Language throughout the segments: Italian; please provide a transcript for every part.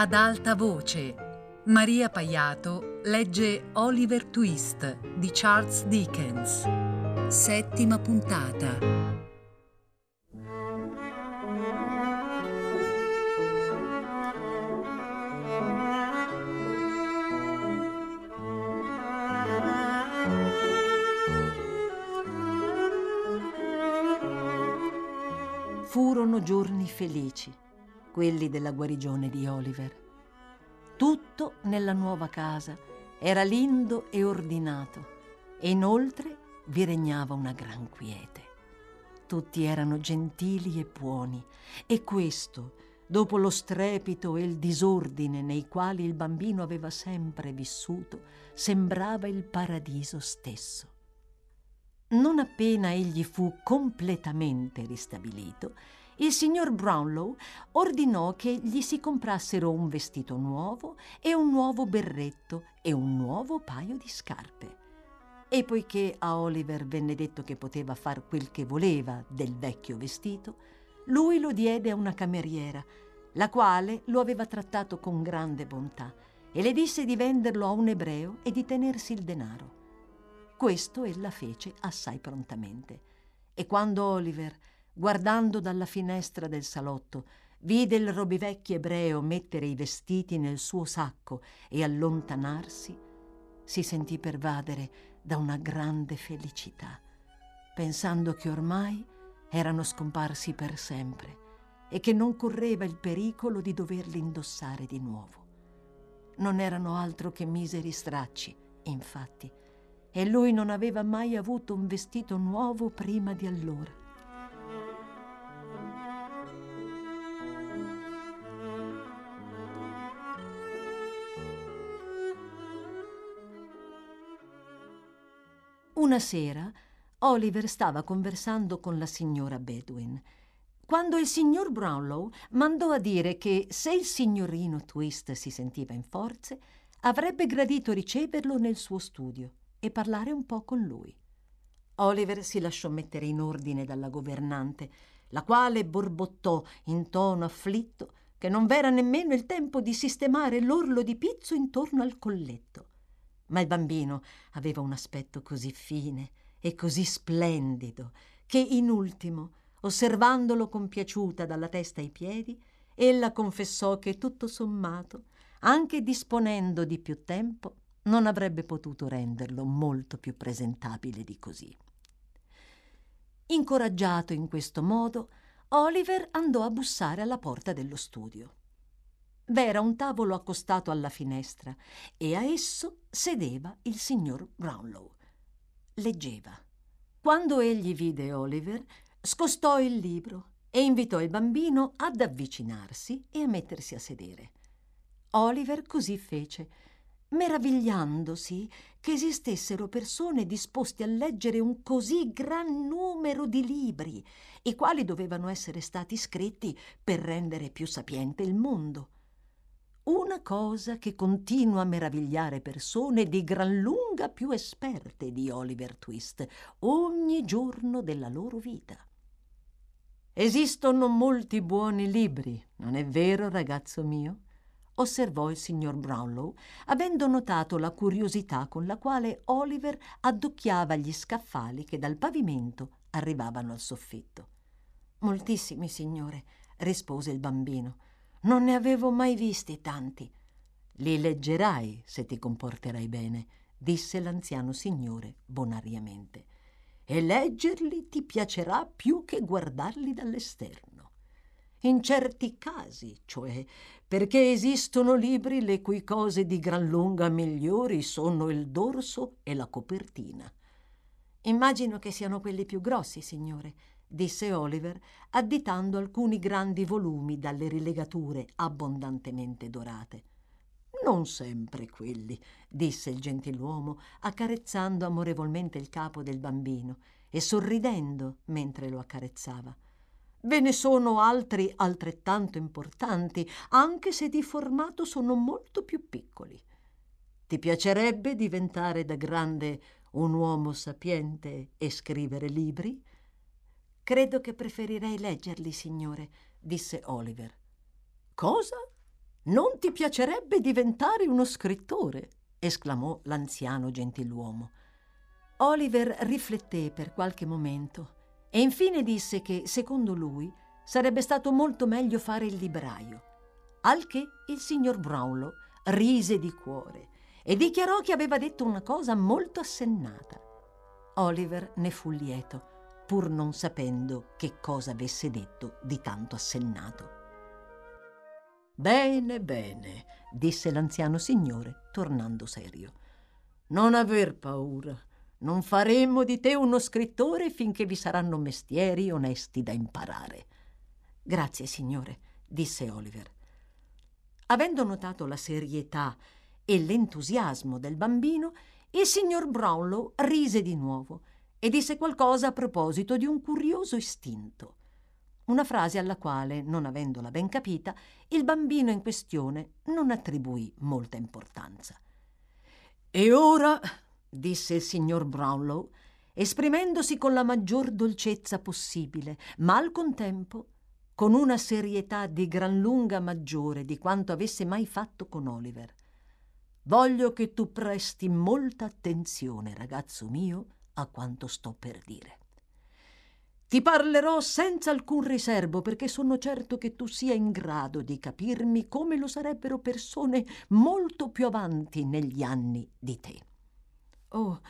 Ad alta voce, Maria Paiato legge Oliver Twist di Charles Dickens. Settima puntata. Furono giorni felici, quelli della guarigione di Oliver. Tutto nella nuova casa era lindo e ordinato e inoltre vi regnava una gran quiete. Tutti erano gentili e buoni e questo, dopo lo strepito e il disordine nei quali il bambino aveva sempre vissuto, sembrava il paradiso stesso. Non appena egli fu completamente ristabilito, il signor Brownlow ordinò che gli si comprassero un vestito nuovo e un nuovo berretto e un nuovo paio di scarpe. E poiché a Oliver venne detto che poteva far quel che voleva del vecchio vestito, lui lo diede a una cameriera, la quale lo aveva trattato con grande bontà e le disse di venderlo a un ebreo e di tenersi il denaro. Questo ella fece assai prontamente. E quando Oliver, guardando dalla finestra del salotto, vide il robivecchio ebreo mettere i vestiti nel suo sacco e allontanarsi, si sentì pervadere da una grande felicità, pensando che ormai erano scomparsi per sempre e che non correva il pericolo di doverli indossare di nuovo. Non erano altro che miseri stracci, infatti, e lui non aveva mai avuto un vestito nuovo prima di allora. Una sera Oliver stava conversando con la signora Bedwin quando il signor Brownlow mandò a dire che se il signorino Twist si sentiva in forze avrebbe gradito riceverlo nel suo studio e parlare un po' con lui. Oliver si lasciò mettere in ordine dalla governante, la quale borbottò in tono afflitto che non v'era nemmeno il tempo di sistemare l'orlo di pizzo intorno al colletto. Ma il bambino aveva un aspetto così fine e così splendido che in ultimo, osservandolo compiaciuta dalla testa ai piedi, ella confessò che tutto sommato, anche disponendo di più tempo, non avrebbe potuto renderlo molto più presentabile di così. Incoraggiato in questo modo, Oliver andò a bussare alla porta dello studio. V'era un tavolo accostato alla finestra e a esso sedeva il signor Brownlow. Leggeva. Quando egli vide Oliver, scostò il libro e invitò il bambino ad avvicinarsi e a mettersi a sedere. Oliver così fece meravigliandosi che esistessero persone disposte a leggere un così gran numero di libri, i quali dovevano essere stati scritti per rendere più sapiente il mondo. Una cosa che continua a meravigliare persone di gran lunga più esperte di Oliver Twist ogni giorno della loro vita. Esistono molti buoni libri, non è vero, ragazzo mio? osservò il signor Brownlow, avendo notato la curiosità con la quale Oliver addocchiava gli scaffali che dal pavimento arrivavano al soffitto. Moltissimi, signore, rispose il bambino. Non ne avevo mai visti tanti. Li leggerai se ti comporterai bene, disse l'anziano signore bonariamente. E leggerli ti piacerà più che guardarli dall'esterno. In certi casi, cioè, perché esistono libri le cui cose di gran lunga migliori sono il dorso e la copertina. Immagino che siano quelli più grossi, signore, disse Oliver, additando alcuni grandi volumi dalle rilegature abbondantemente dorate. Non sempre quelli, disse il gentiluomo, accarezzando amorevolmente il capo del bambino e sorridendo mentre lo accarezzava. Ve ne sono altri altrettanto importanti, anche se di formato sono molto più piccoli. Ti piacerebbe diventare da grande un uomo sapiente e scrivere libri? Credo che preferirei leggerli, signore, disse Oliver. Cosa? Non ti piacerebbe diventare uno scrittore? esclamò l'anziano gentiluomo. Oliver rifletté per qualche momento e infine disse che, secondo lui, sarebbe stato molto meglio fare il libraio. Al che il signor Brownlow rise di cuore e dichiarò che aveva detto una cosa molto assennata. Oliver ne fu lieto, pur non sapendo che cosa avesse detto di tanto assennato. Bene, bene, disse l'anziano signore, tornando serio. Non aver paura. Non faremo di te uno scrittore finché vi saranno mestieri onesti da imparare. Grazie, signore, disse Oliver. Avendo notato la serietà e l'entusiasmo del bambino, il signor Brownlow rise di nuovo e disse qualcosa a proposito di un curioso istinto una frase alla quale, non avendola ben capita, il bambino in questione non attribuì molta importanza. E ora, disse il signor Brownlow, esprimendosi con la maggior dolcezza possibile, ma al contempo con una serietà di gran lunga maggiore di quanto avesse mai fatto con Oliver. Voglio che tu presti molta attenzione, ragazzo mio, a quanto sto per dire. Ti parlerò senza alcun riservo perché sono certo che tu sia in grado di capirmi come lo sarebbero persone molto più avanti negli anni di te. Oh,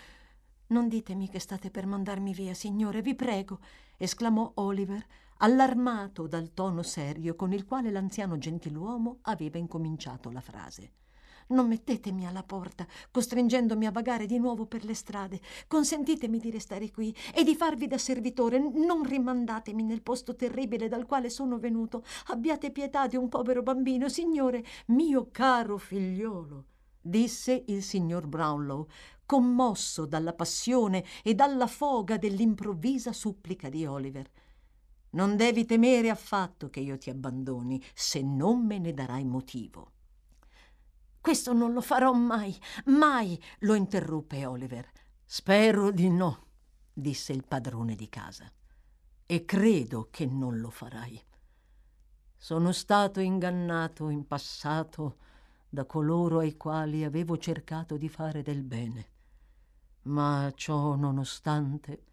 non ditemi che state per mandarmi via, signore, vi prego, esclamò Oliver, allarmato dal tono serio con il quale l'anziano gentiluomo aveva incominciato la frase. Non mettetemi alla porta, costringendomi a vagare di nuovo per le strade. Consentitemi di restare qui e di farvi da servitore. Non rimandatemi nel posto terribile dal quale sono venuto. Abbiate pietà di un povero bambino, signore, mio caro figliolo, disse il signor Brownlow, commosso dalla passione e dalla foga dell'improvvisa supplica di Oliver. Non devi temere affatto che io ti abbandoni, se non me ne darai motivo. Questo non lo farò mai, mai, lo interruppe Oliver. Spero di no, disse il padrone di casa. E credo che non lo farai. Sono stato ingannato in passato da coloro ai quali avevo cercato di fare del bene. Ma ciò nonostante,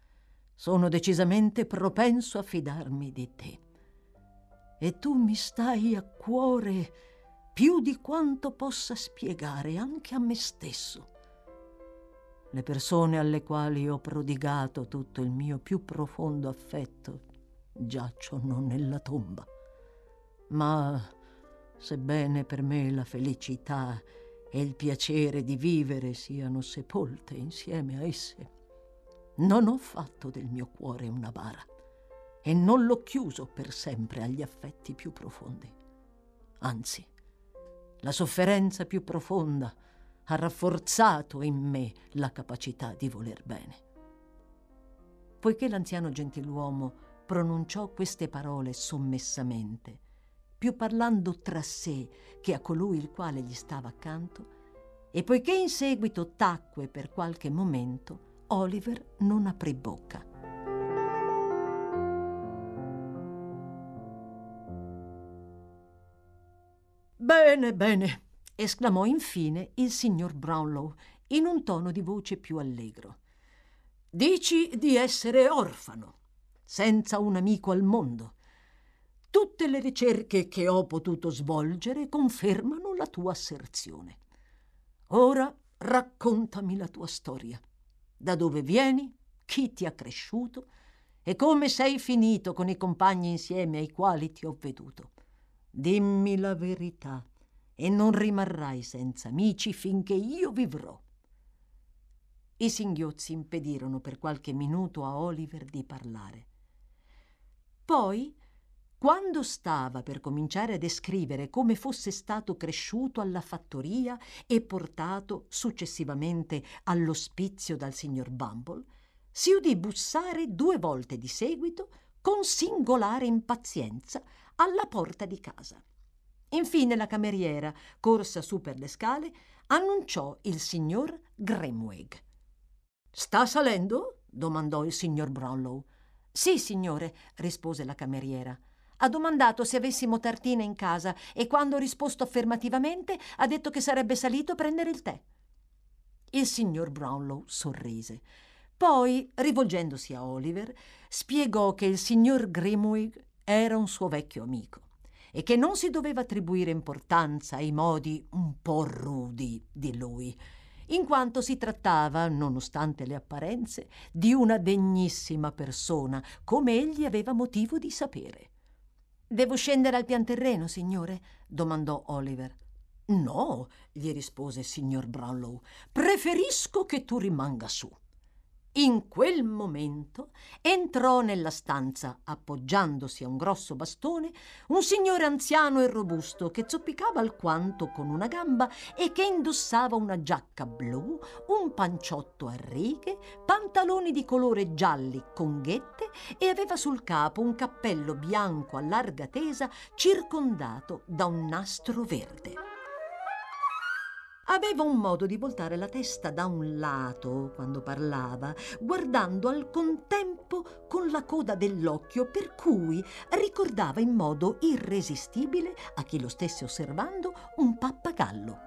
sono decisamente propenso a fidarmi di te. E tu mi stai a cuore più di quanto possa spiegare anche a me stesso. Le persone alle quali ho prodigato tutto il mio più profondo affetto giacciono nella tomba. Ma sebbene per me la felicità e il piacere di vivere siano sepolte insieme a esse, non ho fatto del mio cuore una bara e non l'ho chiuso per sempre agli affetti più profondi. Anzi, la sofferenza più profonda ha rafforzato in me la capacità di voler bene. Poiché l'anziano gentiluomo pronunciò queste parole sommessamente, più parlando tra sé che a colui il quale gli stava accanto, e poiché in seguito tacque per qualche momento, Oliver non aprì bocca. Bene, bene, esclamò infine il signor Brownlow in un tono di voce più allegro. Dici di essere orfano, senza un amico al mondo. Tutte le ricerche che ho potuto svolgere confermano la tua asserzione. Ora raccontami la tua storia. Da dove vieni? Chi ti ha cresciuto? E come sei finito con i compagni insieme ai quali ti ho veduto? Dimmi la verità e non rimarrai senza amici finché io vivrò. I singhiozzi impedirono per qualche minuto a Oliver di parlare. Poi, quando stava per cominciare a descrivere come fosse stato cresciuto alla fattoria e portato successivamente all'ospizio dal signor Bumble, si udì bussare due volte di seguito con singolare impazienza alla porta di casa. Infine la cameriera, corsa su per le scale, annunciò il signor Grimwig. Sta salendo? domandò il signor Brownlow. Sì, signore, rispose la cameriera. Ha domandato se avessimo tartine in casa e quando ho risposto affermativamente ha detto che sarebbe salito a prendere il tè. Il signor Brownlow sorrise. Poi, rivolgendosi a Oliver, spiegò che il signor Grimwig era un suo vecchio amico e che non si doveva attribuire importanza ai modi un po' rudi di lui, in quanto si trattava, nonostante le apparenze, di una degnissima persona, come egli aveva motivo di sapere. Devo scendere al pian terreno, signore? domandò Oliver. No, gli rispose il signor Brownlow, preferisco che tu rimanga su. In quel momento entrò nella stanza, appoggiandosi a un grosso bastone, un signore anziano e robusto che zoppicava alquanto con una gamba e che indossava una giacca blu, un panciotto a righe, pantaloni di colore gialli con ghette e aveva sul capo un cappello bianco a larga tesa circondato da un nastro verde. Aveva un modo di voltare la testa da un lato quando parlava, guardando al contempo con la coda dell'occhio, per cui ricordava in modo irresistibile a chi lo stesse osservando un pappagallo.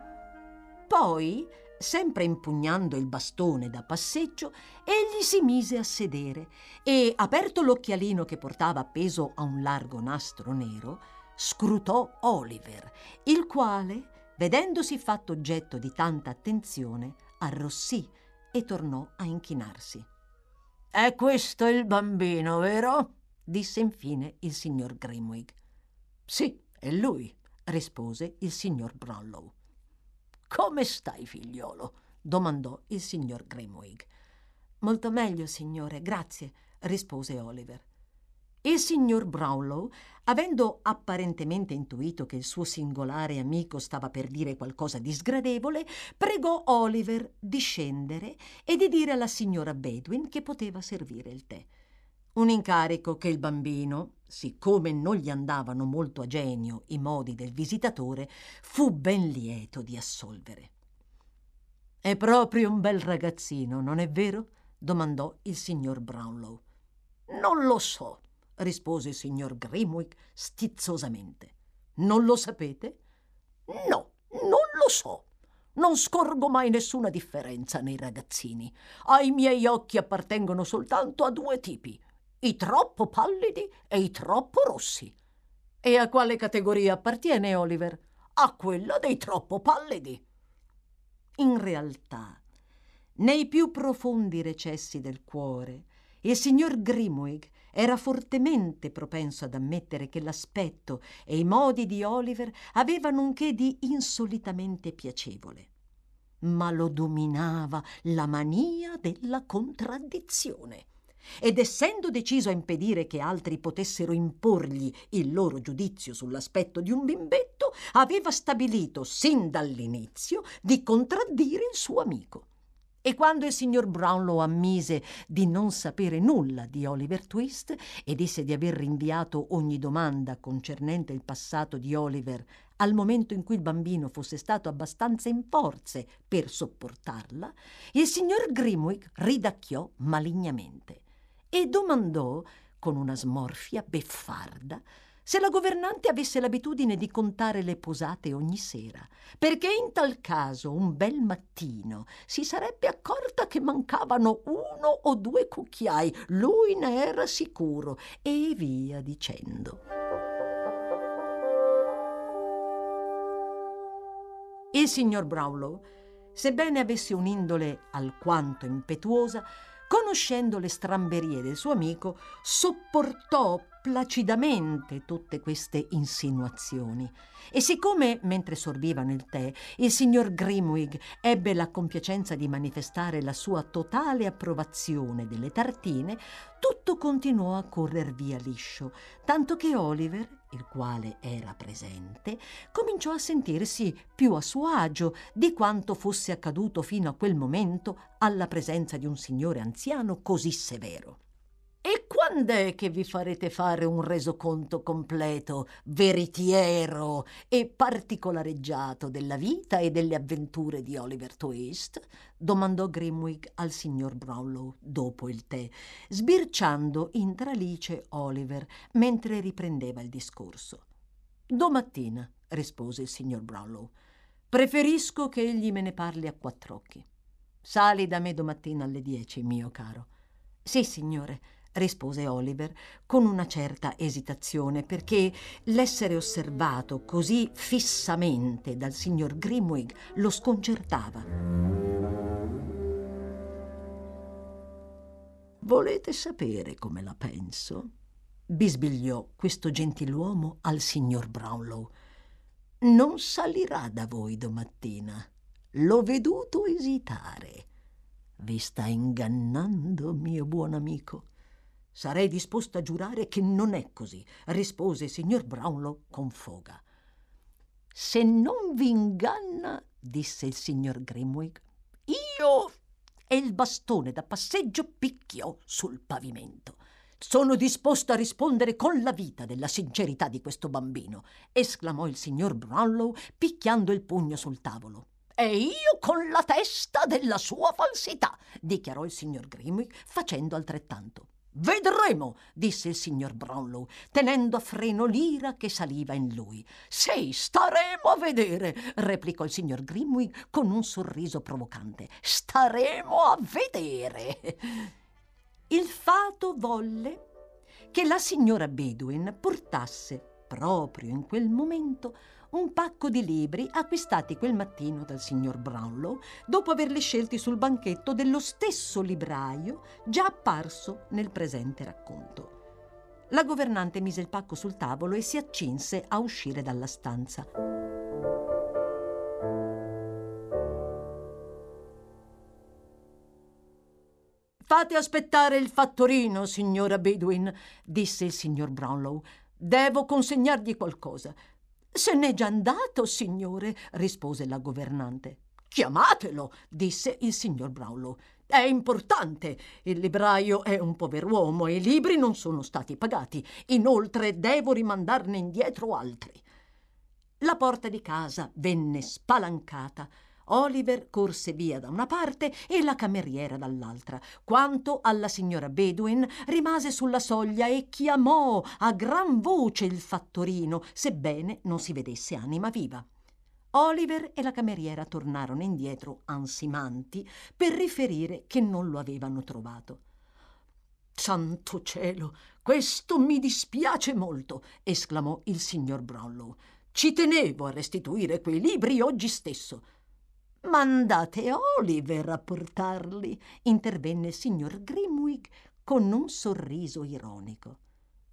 Poi, sempre impugnando il bastone da passeggio, egli si mise a sedere e, aperto l'occhialino che portava appeso a un largo nastro nero, scrutò Oliver, il quale vedendosi fatto oggetto di tanta attenzione, arrossì e tornò a inchinarsi. È questo il bambino, vero? disse infine il signor Grimwig. Sì, è lui, rispose il signor Brownlow. Come stai, figliolo? domandò il signor Grimwig. Molto meglio, signore, grazie, rispose Oliver. Il signor Brownlow, avendo apparentemente intuito che il suo singolare amico stava per dire qualcosa di sgradevole, pregò Oliver di scendere e di dire alla signora Bedwin che poteva servire il tè. Un incarico che il bambino, siccome non gli andavano molto a genio i modi del visitatore, fu ben lieto di assolvere. È proprio un bel ragazzino, non è vero? domandò il signor Brownlow. Non lo so, rispose il signor Grimwick stizzosamente. Non lo sapete? No, non lo so. Non scorgo mai nessuna differenza nei ragazzini. Ai miei occhi appartengono soltanto a due tipi, i troppo pallidi e i troppo rossi. E a quale categoria appartiene Oliver? A quella dei troppo pallidi. In realtà, nei più profondi recessi del cuore, il signor Grimwig era fortemente propenso ad ammettere che l'aspetto e i modi di Oliver avevano un che di insolitamente piacevole. Ma lo dominava la mania della contraddizione. Ed essendo deciso a impedire che altri potessero imporgli il loro giudizio sull'aspetto di un bimbetto, aveva stabilito sin dall'inizio di contraddire il suo amico. E quando il signor Brownlow ammise di non sapere nulla di Oliver Twist e disse di aver rinviato ogni domanda concernente il passato di Oliver al momento in cui il bambino fosse stato abbastanza in forze per sopportarla, il signor Grimwick ridacchiò malignamente e domandò, con una smorfia beffarda, se la governante avesse l'abitudine di contare le posate ogni sera, perché in tal caso un bel mattino si sarebbe accorta che mancavano uno o due cucchiai, lui ne era sicuro, e via dicendo. Il signor Brownlow, sebbene avesse un'indole alquanto impetuosa, conoscendo le stramberie del suo amico, sopportò placidamente tutte queste insinuazioni. E siccome, mentre sorbivano il tè, il signor Grimwig ebbe la compiacenza di manifestare la sua totale approvazione delle tartine, tutto continuò a correr via liscio, tanto che Oliver, il quale era presente, cominciò a sentirsi più a suo agio di quanto fosse accaduto fino a quel momento alla presenza di un signore anziano così severo. Quand'è che vi farete fare un resoconto completo, veritiero e particolareggiato della vita e delle avventure di Oliver Twist? domandò Grimwig al signor Brownlow dopo il tè, sbirciando in tralice Oliver mentre riprendeva il discorso. Domattina, rispose il signor Brownlow. Preferisco che egli me ne parli a quattro occhi. Sali da me domattina alle dieci, mio caro. Sì, signore rispose Oliver con una certa esitazione, perché l'essere osservato così fissamente dal signor Grimwig lo sconcertava. Volete sapere come la penso? bisbigliò questo gentiluomo al signor Brownlow. Non salirà da voi domattina. L'ho veduto esitare. Vi sta ingannando, mio buon amico. Sarei disposto a giurare che non è così, rispose il signor Brownlow con foga. Se non vi inganna, disse il signor Grimwig, io e il bastone da passeggio picchiò sul pavimento. Sono disposto a rispondere con la vita della sincerità di questo bambino, esclamò il signor Brownlow picchiando il pugno sul tavolo. E io con la testa della sua falsità, dichiarò il signor Grimwig facendo altrettanto. Vedremo, disse il signor Brownlow, tenendo a freno l'ira che saliva in lui. Sì, staremo a vedere, replicò il signor Grimwig con un sorriso provocante. Staremo a vedere. Il fato volle che la signora Bedouin portasse proprio in quel momento un pacco di libri acquistati quel mattino dal signor Brownlow dopo averli scelti sul banchetto dello stesso libraio già apparso nel presente racconto. La governante mise il pacco sul tavolo e si accinse a uscire dalla stanza. Fate aspettare il fattorino, signora Bedouin, disse il signor Brownlow. Devo consegnargli qualcosa. Se n'è già andato, signore, rispose la governante. Chiamatelo, disse il signor Brownlow. È importante. Il libraio è un pover'uomo e i libri non sono stati pagati. Inoltre devo rimandarne indietro altri. La porta di casa venne spalancata Oliver corse via da una parte e la cameriera dall'altra. Quanto alla signora Bedouin, rimase sulla soglia e chiamò a gran voce il fattorino, sebbene non si vedesse anima viva. Oliver e la cameriera tornarono indietro ansimanti per riferire che non lo avevano trovato. Santo cielo, questo mi dispiace molto, esclamò il signor Brownlow. Ci tenevo a restituire quei libri oggi stesso. Mandate Oliver a portarli, intervenne il signor Grimwig con un sorriso ironico.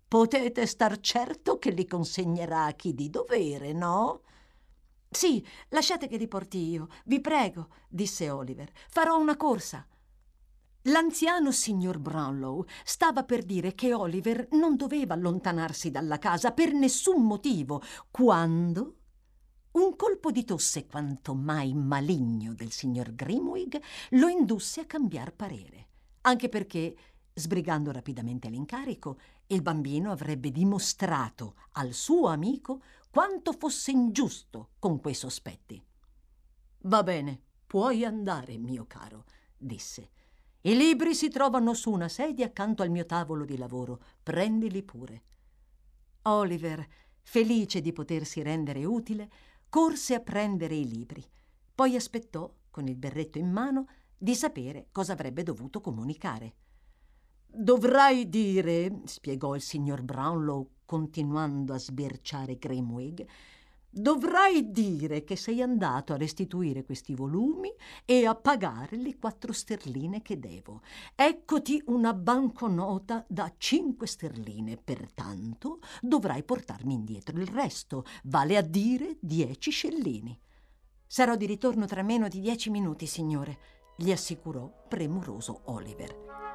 Potete star certo che li consegnerà a chi di dovere, no? Sì, lasciate che li porti io, vi prego, disse Oliver. Farò una corsa. L'anziano signor Brownlow stava per dire che Oliver non doveva allontanarsi dalla casa per nessun motivo, quando un colpo di tosse quanto mai maligno del signor Grimwig lo indusse a cambiar parere, anche perché, sbrigando rapidamente l'incarico, il bambino avrebbe dimostrato al suo amico quanto fosse ingiusto con quei sospetti. Va bene, puoi andare, mio caro, disse. I libri si trovano su una sedia accanto al mio tavolo di lavoro. Prendili pure. Oliver, felice di potersi rendere utile, corse a prendere i libri. Poi aspettò, con il berretto in mano, di sapere cosa avrebbe dovuto comunicare. Dovrai dire, spiegò il signor Brownlow, continuando a sbirciare Grimwig, Dovrai dire che sei andato a restituire questi volumi e a pagare le quattro sterline che devo. Eccoti una banconota da cinque sterline, pertanto dovrai portarmi indietro il resto, vale a dire dieci scellini. Sarò di ritorno tra meno di dieci minuti, signore, gli assicurò premuroso Oliver.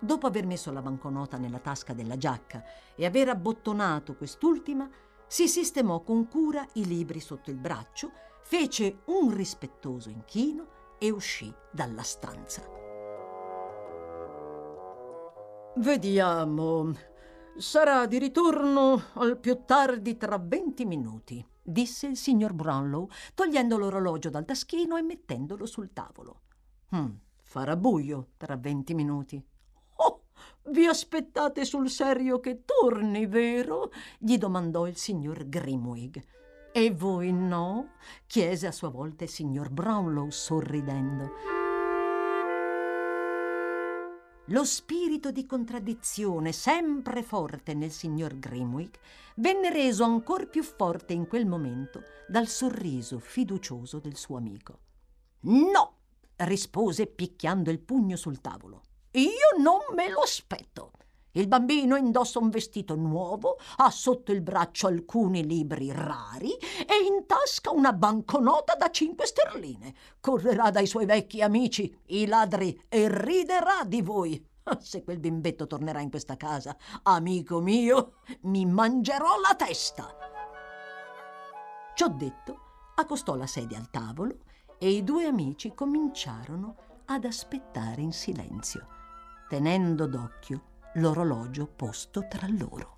Dopo aver messo la banconota nella tasca della giacca e aver abbottonato quest'ultima, si sistemò con cura i libri sotto il braccio, fece un rispettoso inchino e uscì dalla stanza. Vediamo. Sarà di ritorno al più tardi tra venti minuti, disse il signor Brownlow, togliendo l'orologio dal taschino e mettendolo sul tavolo. Hmm, farà buio tra venti minuti. Vi aspettate sul serio che torni, vero? gli domandò il signor Grimwig. E voi no? chiese a sua volta il signor Brownlow sorridendo. Lo spirito di contraddizione, sempre forte nel signor Grimwick, venne reso ancor più forte in quel momento dal sorriso fiducioso del suo amico. No, rispose picchiando il pugno sul tavolo. Io non me lo aspetto. Il bambino indossa un vestito nuovo, ha sotto il braccio alcuni libri rari e in tasca una banconota da cinque sterline. Correrà dai suoi vecchi amici, i ladri, e riderà di voi. Se quel bimbetto tornerà in questa casa, amico mio, mi mangerò la testa. Ciò detto, accostò la sedia al tavolo e i due amici cominciarono ad aspettare in silenzio, tenendo d'occhio l'orologio posto tra loro.